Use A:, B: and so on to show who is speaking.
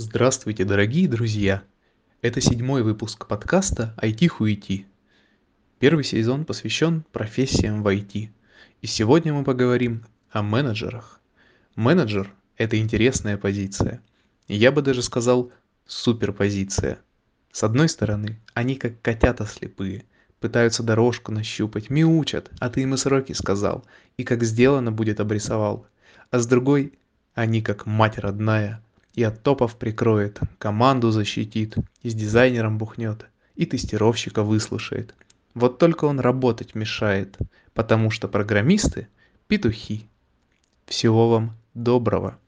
A: Здравствуйте, дорогие друзья! Это седьмой выпуск подкаста IT-хуити. Первый сезон посвящен профессиям в IT. И сегодня мы поговорим о менеджерах. Менеджер – это интересная позиция. Я бы даже сказал суперпозиция. С одной стороны, они как котята слепые, пытаются дорожку нащупать, мяучат, а ты им и сроки сказал, и как сделано будет обрисовал. А с другой, они как мать родная – и от топов прикроет, команду защитит, и с дизайнером бухнет, и тестировщика выслушает. Вот только он работать мешает, потому что программисты – петухи. Всего вам доброго.